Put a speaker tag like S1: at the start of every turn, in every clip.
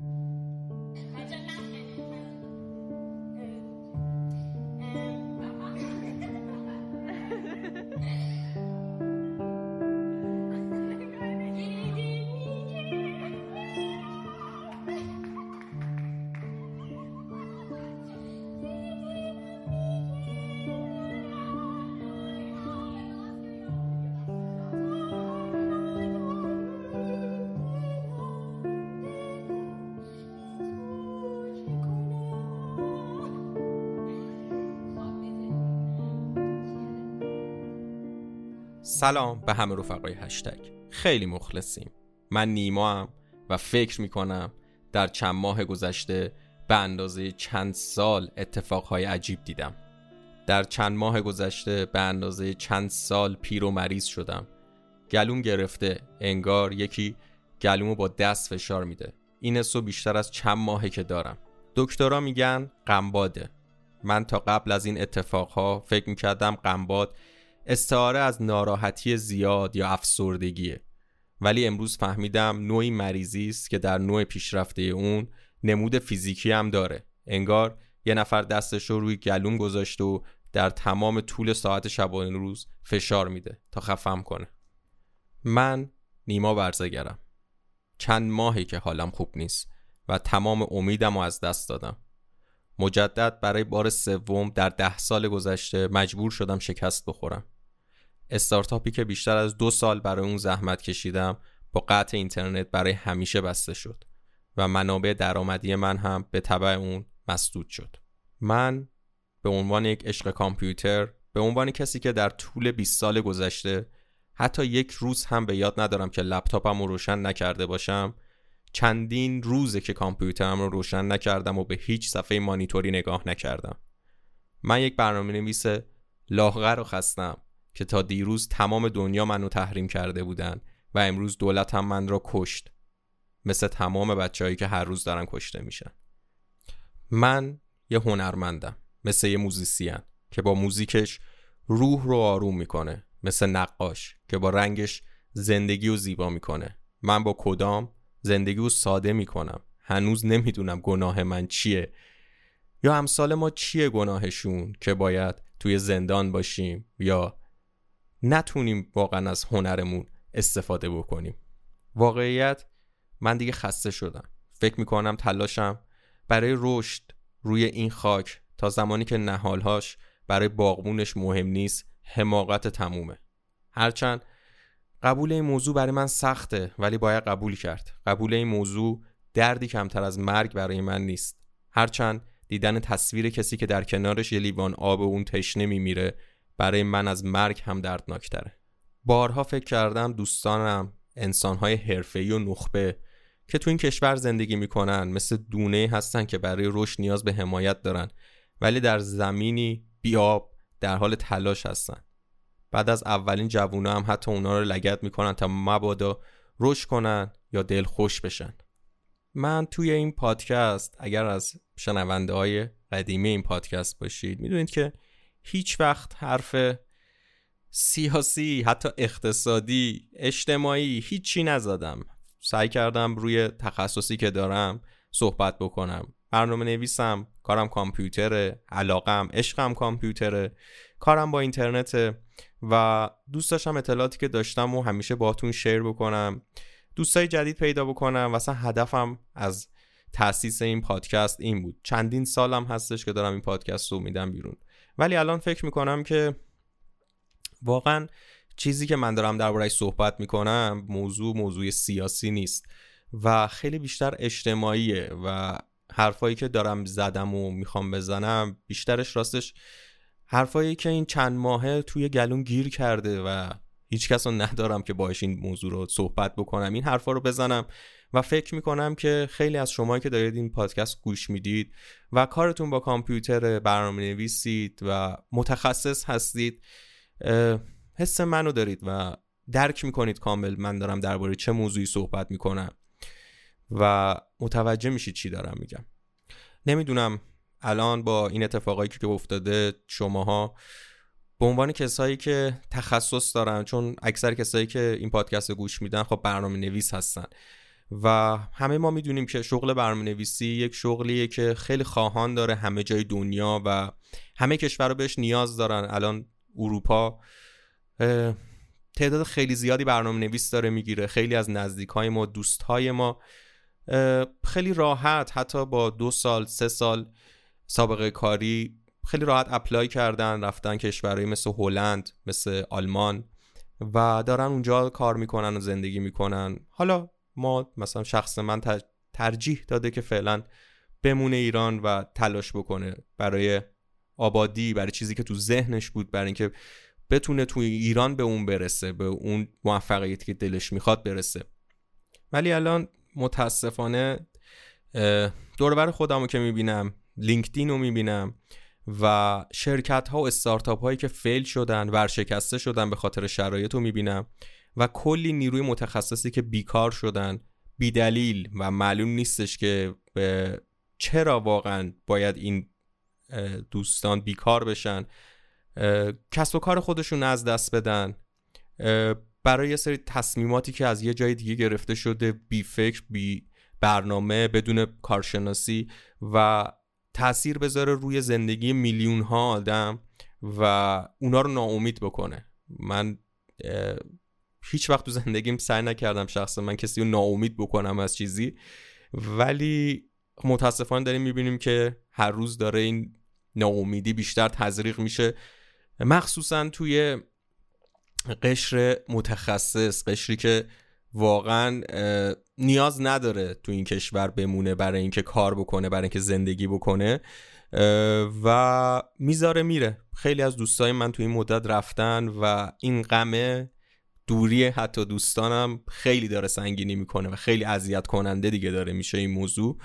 S1: Mm-hmm. سلام به همه رفقای هشتگ. خیلی مخلصیم. من نیما هم و فکر می‌کنم در چند ماه گذشته به اندازه چند سال اتفاقهای عجیب دیدم. در چند ماه گذشته به اندازه چند سال پیر و مریض شدم. گلوم گرفته انگار یکی گلومو با دست فشار میده. این سو بیشتر از چند ماهه که دارم. دکترا میگن قنباده. من تا قبل از این اتفاقها فکر می‌کردم قنباد استعاره از ناراحتی زیاد یا افسردگیه. ولی امروز فهمیدم نوعی مریضی است که در نوع پیشرفته اون نمود فیزیکی هم داره. انگار یه نفر دستش رو روی گلوم گذاشته و در تمام طول ساعت شبانه روز فشار میده تا خفم کنه. من نیما برزگرم. چند ماهی که حالم خوب نیست و تمام امیدم رو از دست دادم. مجدد برای بار سوم در ده سال گذشته مجبور شدم شکست بخورم. استارتاپی که بیشتر از دو سال برای اون زحمت کشیدم با قطع اینترنت برای همیشه بسته شد و منابع درآمدی من هم به تبع اون مسدود شد. من به عنوان یک عشق کامپیوتر به عنوان کسی که در طول 20 سال گذشته حتی یک روز هم به یاد ندارم که لپتاپم رو روشن نکرده باشم چندین روزه که کامپیوترم رو روشن نکردم و به هیچ صفحه مانیتوری نگاه نکردم. من یک برنامه نویس لاغر و خستم. که تا دیروز تمام دنیا منو تحریم کرده بودن و امروز دولت هم من را کشت. مثل تمام بچههایی که هر روز دارن کشته میشن. من یه هنرمندم. مثل یه موزیسین که با موزیکش روح رو آروم می‌کنه. مثل نقاش که با رنگش زندگی رو زیبا می‌کنه. من با کدام زندگی رو ساده می‌کنم. هنوز نمی‌دونم گناه من چیه. یا امثال ما چیه گناهشون که باید توی زندان باشیم یا نتونیم واقعا از هنرمون استفاده بکنیم. واقعیت من دیگه خسته شدم. فکر می‌کنم تلاشم برای رشد روی این خاک تا زمانی که نهالهاش برای باغبونش مهم نیست حماقت تمومه. هرچند قبول این موضوع برای من سخته ولی باید قبول کرد. قبول این موضوع دردی کمتر از مرگ برای من نیست. هرچند دیدن تصویر کسی که در کنارش یه لیوان آب اون تشنه میمیره برای من از مرگ هم دردناکتره. بارها فکر کردم دوستانم انسانهای حرفه‌ای و نخبه که تو این کشور زندگی می‌کنن مثل دونه هستن که برای رشد نیاز به حمایت دارن ولی در زمینی بیاب در حال تلاش هستن. بعد از اولین جوونا هم حتی اونا رو لگت می‌کنن تا مبادا رشد کنن یا دل خوش بشن. من توی این پادکست اگر از شنونده های قدیمی این پادکست باشید می‌دونید که هیچ وقت حرف سیاسی حتی اقتصادی اجتماعی هیچی نزدم. سعی کردم روی تخصصی که دارم صحبت بکنم. برنامه نویسم کارم کامپیوتره علاقم عشقم کامپیوتره کارم با اینترنته و دوست داشتم اطلاعاتی که داشتم و همیشه باتون شیر بکنم. دوستای جدید پیدا بکنم. و هدفم از تاسیس این پادکست این بود. چندین سالم هستش که دارم این پادکست رو میدم بیرون. ولی الان فکر می‌کنم که واقعا چیزی که من دارم دربارهش صحبت می‌کنم موضوع موضوع سیاسی نیست و خیلی بیشتر اجتماعیه و حرفایی که دارم زدم و می‌خوام بزنم بیشترش راستش حرفایی که این چند ماهه توی گلون گیر کرده و هیچ کس ندارم که باش این موضوع رو صحبت بکنم این حرفا رو بزنم. و فکر می‌کنم که خیلی از شما که دارید این پادکست گوش می‌دید و کارتون با کامپیوتر برنامه نویسید و متخصص هستید حس منو دارید و درک می‌کنید کامل من دارم درباره چه موضوعی صحبت می‌کنم و متوجه میشید چی دارم میگم. نمی‌دونم الان با این اتفاقایی که افتاده شماها به عنوان کسایی که تخصص دارن چون اکثر کسایی که این پادکست گوش میدن خب برنامه نویس هستن. و همه ما می‌دونیم که شغل برنامه نویسی یک شغلیه که خیلی خواهان داره همه جای دنیا و همه کشورها بهش نیاز دارن. الان اروپا تعداد خیلی زیادی برنامه نویس داره می‌گیره. خیلی از نزدیک های ما دوست های ما خیلی راحت. حتی با دو سال سه سال سابقه کاری خیلی راحت اپلای کردن رفتن کشورهایی مثل هلند مثل آلمان و دارن اونجا کار می‌کنن و زندگی می‌کنن. حالا ما مثلا شخص من ترجیح داده که فعلا بمونه ایران و تلاش بکنه برای آبادی برای چیزی که تو ذهنش بود برای اینکه بتونه توی ایران به اون برسه به اون موفقیتی که دلش می‌خواد برسه. ولی الان متاسفانه دوربر خودم رو که می‌بینم لینکدین رو می‌بینم و شرکت ها و استارتاپ هایی که فیل شدن ورشکسته شدن به خاطر شرایط رو می‌بینم. و کلی نیروی متخصصی که بیکار شدن بیدلیل و معلوم نیستش که چرا واقعا باید این دوستان بیکار بشن. کسب و کار خودشون از دست بدن. برای یه سری تصمیماتی که از یه جای دیگه گرفته شده بی فکر بی برنامه بدون کارشناسی و تاثیر بذاره روی زندگی میلیون ها آدم و اونا رو ناامید بکنه. من هیچ وقت تو زندگیم سعی نکردم شخصا من کسی رو ناامید بکنم از چیزی. ولی متاسفانه داریم می‌بینیم که هر روز داره این ناامیدی بیشتر تزریق میشه. مخصوصا توی قشر متخصص قشری که واقعا نیاز نداره تو این کشور بمونه برای اینکه کار بکنه برای اینکه زندگی بکنه و می‌ذاره میره. خیلی از دوستای من تو این مدت رفتن و این غمه دوری حتی دوستانم خیلی داره سنگینی می‌کنه و خیلی اذیت کننده دیگه داره میشه این موضوع.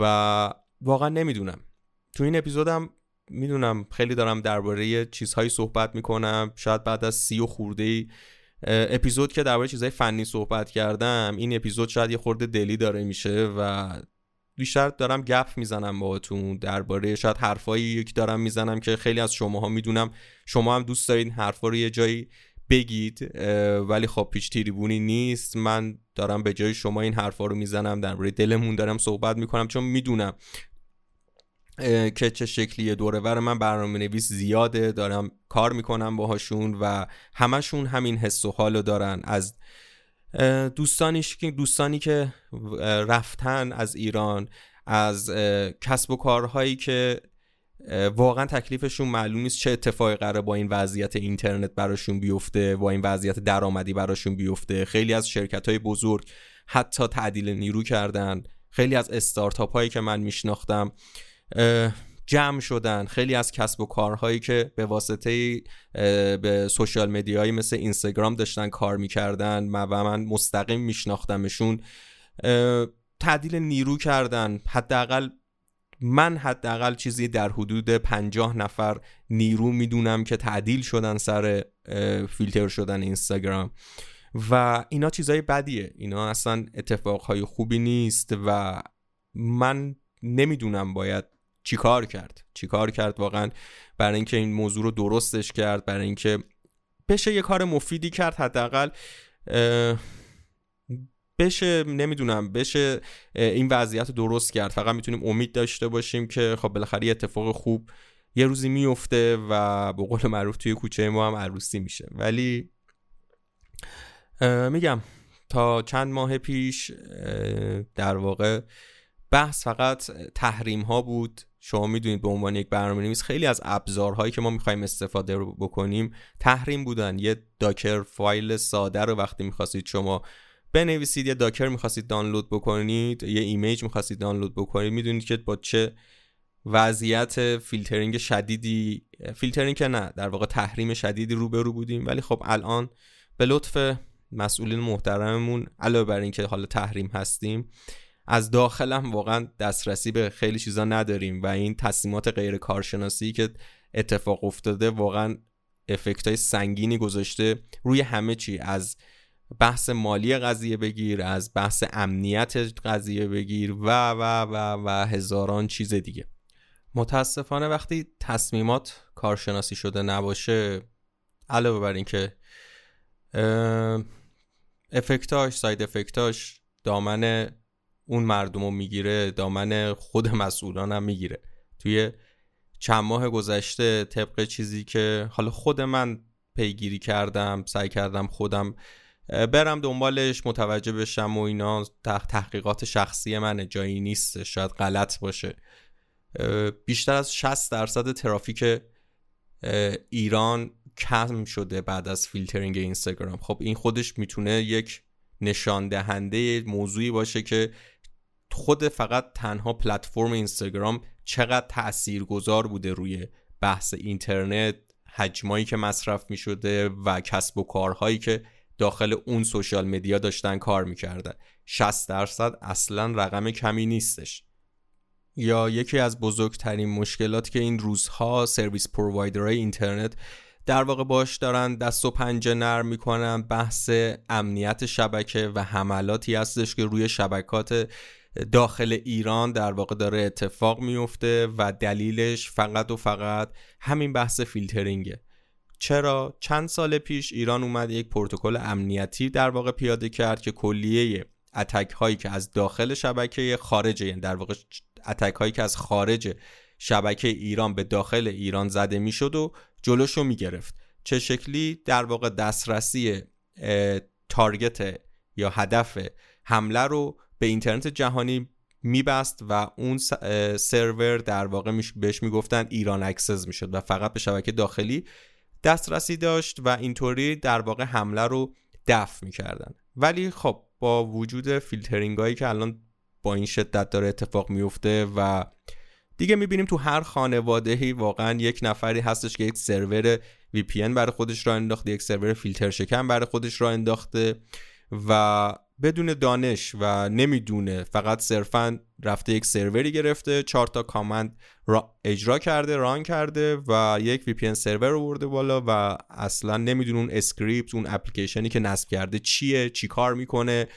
S1: و واقعا نمی‌دونم. تو این اپیزودم می‌دونم خیلی دارم درباره چیزهایی صحبت می‌کنم. شاید بعد از سی و خورده اپیزود که درباره چیزهای فنی صحبت کردم این اپیزود شاید یه خورده دلی داره میشه و بیشتر دارم گپ می‌زنم باهاتون درباره شاید حرفایی یک دارم می‌زنم که خیلی از شماها می‌دونم. شما هم دوست دارین حرفا رو یه جایی بگید ولی خب پیچ تیریبونی نیست. من دارم به جای شما این حرفا رو می‌زنم درباره دلمون دارم صحبت می‌کنم چون می‌دونم که چه شکلی دورور من برنامه نویس زیاده دارم کار می‌کنم باهاشون و همشون همین حس و حالو دارن. از دوستانیش که دوستانی که رفتن از ایران از کسب و کارهایی که واقعا تکلیفشون معلوم نیست چه اتفاقی قراره با این وضعیت اینترنت براشون بیفته با این وضعیت درآمدی براشون بیفته. خیلی از شرکت های بزرگ حتی تعدیل نیرو کردن. خیلی از استارتاپ هایی که من میشناختم جمع شدن. خیلی از کسب و کارهایی که به واسطه به سوشال مدیایی مثل اینستاگرام داشتن کار می‌کردن و من مستقیم میشناختمشون تعدیل نیرو کردن. حداقل من حداقل چیزی در حدود پنجاه نفر نیرو می‌دونم که تعدیل شدن سر فیلتر شدن اینستاگرام. و اینا چیزای بدیه. اینا اصلا اتفاقهای خوبی نیست و من نمی‌دونم باید چیکار کرد. چیکار کرد واقعا؟ برای اینکه این موضوع رو درستش کرد برای اینکه بشه یه کار مفیدی کرد حداقل بشه نمی‌دونم بشه این وضعیت رو درست کرد. فقط می‌تونیم امید داشته باشیم که خب بالاخره اتفاق خوب یه روزی میفته و به قول معروف توی کوچه ما هم عروسی میشه. ولی میگم تا چند ماه پیش در واقع بحث فقط تحریم ها بود. شما می‌دونید به عنوان یک برنامه نویس خیلی از ابزارهایی که ما می‌خوایم استفاده رو بکنیم تحریم بودن. یه Docker file ساده رو وقتی می‌خواستید شما بنویسید یه Docker می‌خواستید دانلود بکنید یه image می‌خواستید دانلود بکنید می‌دونید که با چه وضعیت فیلترینگ شدیدی فیلترینگ که نه در واقع تحریم شدیدی روبرو بودیم. ولی خب الان به لطف مسئولین محترممون علاوه بر اینکه حالا تحریم هستیم از داخل هم واقعا دسترسی به خیلی چیزا نداریم و این تصمیمات غیر کارشناسی که اتفاق افتاده واقعا افکت های سنگینی گذاشته روی همه چی از بحث مالی قضیه بگیر از بحث امنیت قضیه بگیر و و و و هزاران چیز دیگه. متاسفانه وقتی تصمیمات کارشناسی شده نباشه علاوه بر اینکه افکتاش ساید افکتاش دامن اون مردم رو می‌گیره دامن خود مسئولانم می‌گیره. توی چند ماه گذشته طبق چیزی که حالا خود من پیگیری کردم سعی کردم خودم برم دنبالش متوجه بشم و اینا. تحقیقات شخصی منه جایی نیست شاید غلط باشه. بیشتر از 60 درصد ترافیک ایران کم شده بعد از فیلترینگ اینستاگرام. خب این خودش می‌تونه یک نشان دهنده موضوعی باشه که خود فقط تنها پلتفرم اینستاگرام چقدر تاثیرگذار بوده روی بحث اینترنت حجمایی که مصرف می شده و کسب و کارهایی که داخل اون social media داشتن کار می‌کردن. 60 درصد اصلا رقم کمی نیستش. یا یکی از بزرگترین مشکلات که این روزها سرویس پرووایدرهای اینترنت در واقع باش دارن دست و پنجه نرم می‌کنن بحث امنیت شبکه و حملاتی هستش که روی شبکات داخل ایران در واقع داره اتفاق میفته و دلیلش فقط و فقط همین بحث فیلترینگه. چرا چند سال پیش ایران اومد یک پروتکل امنیتی در واقع پیاده کرد که کلیه attack هایی که از داخل شبکه خارج یعنی در واقع attack هایی که از خارج شبکه ایران به داخل ایران زده می‌شد و جلوش رو می‌گرفت. چه شکلی؟ در واقع دسترسی target یا هدف حمله رو به اینترنت جهانی میبست و اون سرور در واقع بهش می‌گفتن ایران access می‌شد و فقط به شبکه داخلی دسترسی داشت و اینطوری در واقع حمله رو دفع می‌کردن. ولی خب با وجود فیلترینگ هایی که الان با این شدت داره اتفاق میفته و دیگه می‌بینیم تو هر خانوادهی واقعا یک نفری هستش که یک سرور VPN برای خودش راه انداخته یک سرور فیلتر شکن برای خودش راه انداخته و بدون دانش و نمی‌دونه فقط صرفا رفته یک سروری گرفته چهار تا command را اجرا کرده run کرده و یک VPN server رو برده بالا و اصلا نمی‌دونه اون script اون اپلیکیشنی که نصب کرده چیه چی کار می‌کنه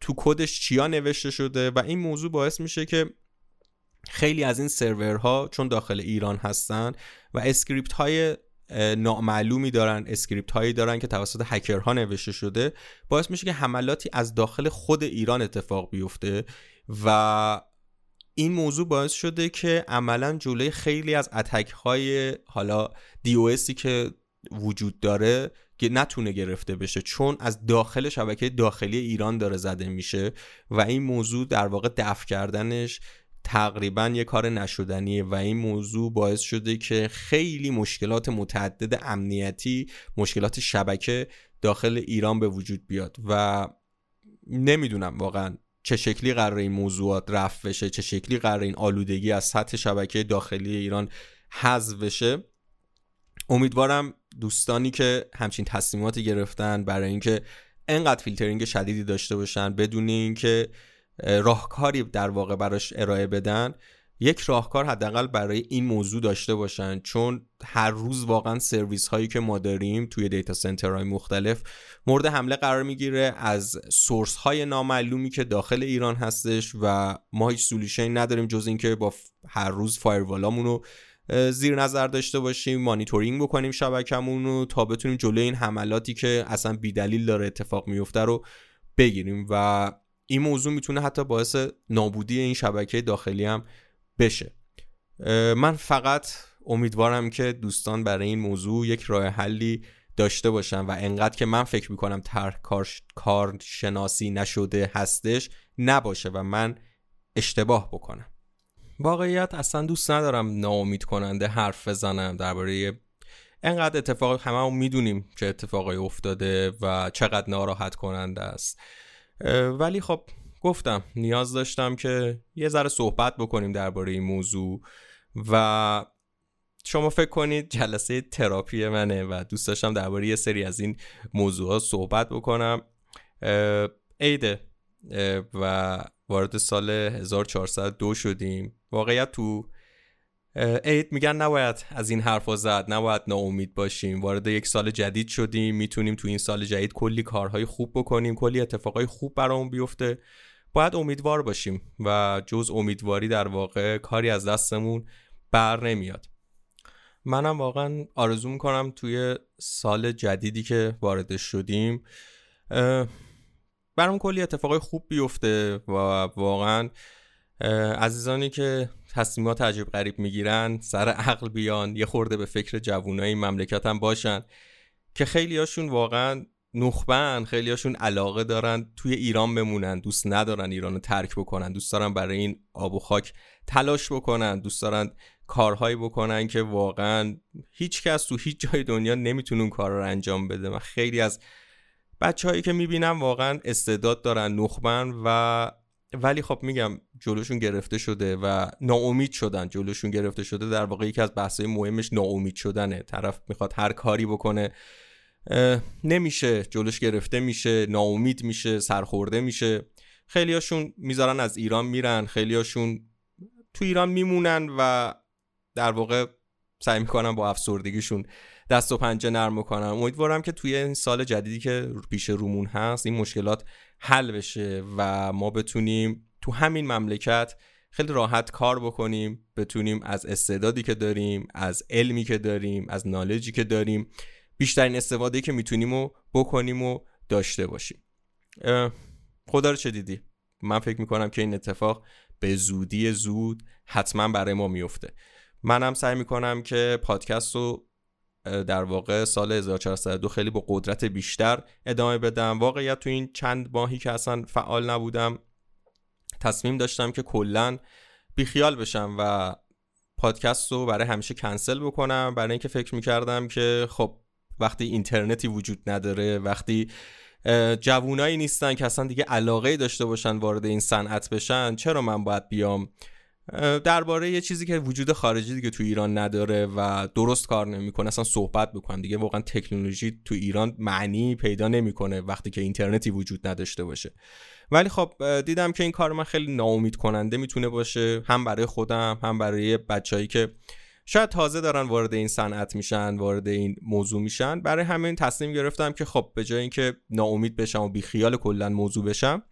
S1: تو کدش چیا نوشته شده و این موضوع باعث میشه که خیلی از این سرورها چون داخل ایران هستن و script های نامعلومی دارن script هایی دارن که توسط هکرها نوشته شده. باعث میشه که حملاتی از داخل خود ایران اتفاق بیفته و این موضوع باعث شده که عملا جلوی خیلی از attack های حالا DDoS ی که وجود داره که نتونه گرفته بشه چون از داخل شبکه داخلی ایران داره زده میشه و این موضوع در واقع دفع کردنش تقریبا یه کار نشدنیه و این موضوع باعث شده که خیلی مشکلات متعدد امنیتی مشکلات شبکه داخل ایران به وجود بیاد و نمی‌دونم واقعا چه شکلی قرار این موضوعات رفع بشه چه شکلی قرار این آلودگی از سطح شبکه داخلی ایران حذف بشه. امیدوارم دوستانی که همچین تصمیماتی گرفتن برای اینکه انقدر فیلترینگ شدیدی داشته باشن بدون اینکه راهکاری در واقع براش ارائه بدن یک راهکار حداقل برای این موضوع داشته باشن. چون هر روز واقعا سرویس هایی که ما داریم توی data center های مختلف مورد حمله قرار می‌گیره. از source های نامعلومی که داخل ایران هستش و ما هیچ solution ی نداریم جز اینکه با هر روز فایروالامون رو زیر نظر داشته باشیم مانیتورینگ بکنیم شبکمون رو تا بتونیم جلوی این حملاتی که اصلا بیدلیل داره اتفاق میفته رو بگیریم. و این موضوع می‌تونه حتی باعث نابودی این شبکه داخلی هم بشه. من فقط امیدوارم که دوستان برای این موضوع یک راه حلی داشته باشن و انقدر که من فکر می‌کنم تر کار شناسی نشده هستش نباشه و من اشتباه بکنم. واقعیت اصلا دوست ندارم ناامید کننده حرف بزنم درباره انقدر اتفاق همه می‌دونیم چه اتفاقی افتاده و چقدر ناراحت کننده است. ولی خب گفتم نیاز داشتم که یه ذره صحبت بکنیم درباره این موضوع و شما فکر کنید جلسه تراپی منه و دوست داشتم درباره یه سری از این موضوعات صحبت بکنم. عیده و وارد سال 1402 شدیم. واقعیت تو عید میگن نباید از این حرفا زد نباید ناامید باشیم. وارد یک سال جدید شدیم می‌تونیم تو این سال جدید کلی کارهای خوب بکنیم کلی اتفاقای خوب برامون بیفته. باید امیدوار باشیم و جز امیدواری در واقع کاری از دستمون بر نمیاد. منم واقعا آرزو می‌کنم توی سال جدیدی که وارد شدیم برام کلی اتفاقای خوب بیفته و واقعا عزیزانی که تصمیمات عجیب غریب می‌گیرن سر عقل بیان یه خورده به فکر جوونای مملکت هم باشن که خیلی هاشون واقعا نخبن خیلی هاشون علاقه دارن توی ایران بمونن دوست ندارن ایران رو ترک بکنن دوست دارن برای این آب و خاک تلاش بکنن دوست دارن کارهایی بکنن که واقعا هیچ کس تو هیچ جای دنیا نمی‌تونه اون کار رو انجام بده. من خیلی از بچههایی که می‌بینم واقعا استعداد دارن نخبن و ولی خب میگم جلوشون گرفته شده و ناامید شدن. جلوشون گرفته شده در واقع یکی از بحثای مهمش ناامید شدنه. طرف می‌خواد هر کاری بکنه نمیشه. جلوش گرفته میشه ناامید میشه سرخورده میشه. خیلیاشون می‌ذارن از ایران میرن. خیلیاشون تو ایران میمونن و در واقع سعی می‌کنن با افسردگیشون دست و پنجه نرم کنن امیدوارم که توی این سال جدیدی که پیش رومون هست این مشکلات حل بشه و ما بتونیم تو همین مملکت خیلی راحت کار بکنیم بتونیم از استعدادی که داریم از علمی که داریم از نالجی که داریم بیشترین استفاده که می‌تونیم و بکنیم و داشته باشیم. خدا رو چه دیدی؟ من فکر می‌کنم که این اتفاق به زودی زود حتما برای ما میفته منم سعی می‌کنم که پادکست رو در واقع سال 1402 خیلی با قدرت بیشتر ادامه بدم. واقعیت تو این چند ماهی که اصلا فعال نبودم تصمیم داشتم که کلا بیخیال بشم و پادکست رو برای همیشه کنسل بکنم. برای اینکه فکر می‌کردم که خب وقتی اینترنتی وجود نداره وقتی جوونایی نیستن که اصلا دیگه علاقه داشته باشن وارد این صنعت بشن چرا من باید بیام درباره یه چیزی که وجود خارجی دیگه تو ایران نداره و درست کار نمی‌کنه اصلا صحبت بکنم دیگه. واقعا تکنولوژی تو ایران معنی پیدا نمی‌کنه وقتی که اینترنتی وجود نداشته باشه. ولی خب دیدم که این کار من خیلی ناامید کننده می‌تونه باشه هم برای خودم هم برای بچههایی که شاید تازه دارن وارد این صنعت میشن وارد این موضوع میشن. برای همین تصمیم گرفتم که خب به جای اینکه ناامید بشم و بیخیال کلا موضوع بشم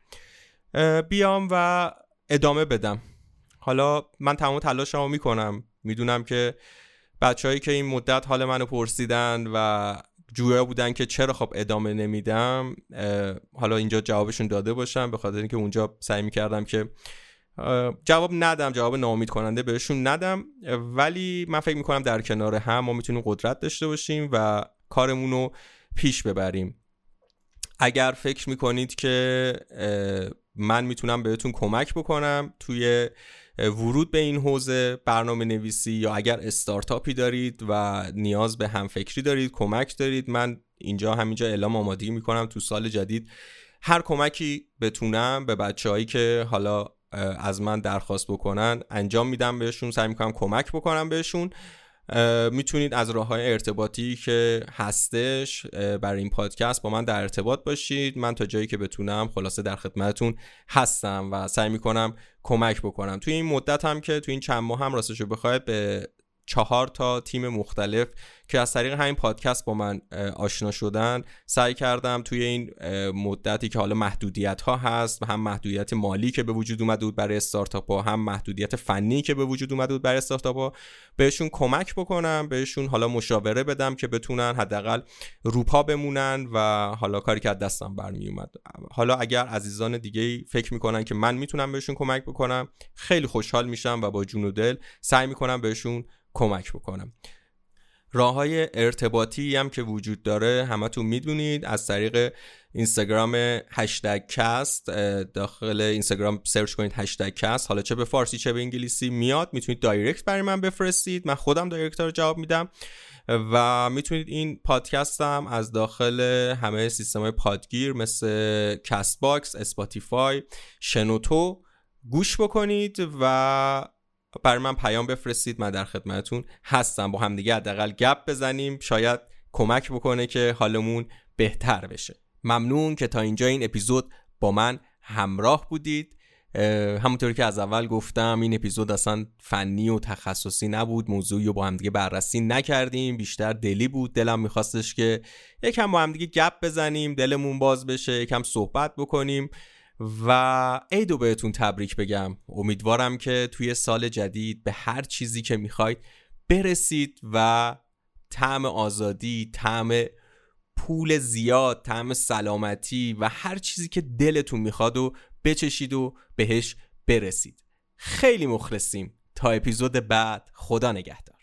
S1: بیام و ادامه بدم. حالا من تمام تلاشمو می‌کنم. می‌دونم که بچههایی که این مدت حال منو پرسیدن و جویا بودن که چرا خب ادامه نمیدم حالا اینجا جوابشون داده باشم به خاطر اینکه اونجا سعی می‌کردم که جواب ندم جواب ناامید کننده بهشون ندم. ولی من فکر می‌کنم در کنار هم ما می‌تونیم قدرت داشته باشیم و کارمون رو پیش ببریم. اگر فکر می‌کنید که من می‌تونم بهتون کمک بکنم توی ورود به این حوزه برنامه نویسی یا اگر استارتاپی دارید و نیاز به همفکری دارید کمک دارید من اینجا همینجا اعلام آمادگی می‌کنم تو سال جدید هر کمکی بتونم به بچههایی که حالا از من درخواست بکنن انجام میدم بهشون سعی می‌کنم کمک بکنم بهشون. می‌تونید از راه های ارتباطی که هستش برای این پادکست با من در ارتباط باشید. من تا جایی که بتونم خلاصه در خدمتتون هستم و سعی می‌کنم کمک بکنم. توی این مدت هم که توی این چند ماه هم راستشو بخواید به چهار تا تیم مختلف که از طریق همین پادکست با من آشنا شدن سعی کردم توی این مدتی که حالا محدودیت ها هست هم محدودیت مالی که به وجود اومده بود برای استارتاپ ها هم محدودیت فنی که به وجود اومده بود برای استارتاپ ها بهشون کمک بکنم بهشون حالا مشاوره بدم که بتونن حداقل روپا بمونن و حالا کاری که از دستم برمی اومد حالا اگر عزیزان دیگه فکر می‌کنن که من می‌تونم بهشون کمک بکنم خیلی خوشحال میشم و با جون و دل سعی می‌کنم بهشون کمک بکنم راه های ارتباطی هم که وجود داره همتون می‌دونید از طریق اینستاگرام هشتگ کست داخل اینستاگرام search کنید هشتگ کست حالا چه به فارسی چه به انگلیسی میاد می‌تونید direct برای من بفرستید. من خودم direct رو جواب میدم. و می‌تونید این پادکست هم از داخل همه سیستم های پادگیر مثل Castbox Spotify شنوتو گوش بکنید و برای من پیام بفرستید من در خدمتتون هستم. با همدیگه حداقل گپ بزنیم شاید کمک بکنه که حالمون بهتر بشه. ممنون که تا اینجا این اپیزود با من همراه بودید. همونطوری که از اول گفتم این اپیزود اصلا فنی و تخصصی نبود موضوعی رو با همدیگه بررسی نکردیم بیشتر دلی بود. دلم میخواستش که یکم با همدیگه گپ بزنیم دلمون باز بشه یکم صحبت بکنیم. و عیدو بهتون تبریک بگم. امیدوارم که توی سال جدید به هر چیزی که می‌خواید برسید و طعم آزادی طعم پول زیاد طعم سلامتی و هر چیزی که دلتون می‌خواد و بچشید و بهش برسید. خیلی مخلصیم. تا اپیزود بعد خدا نگهدار.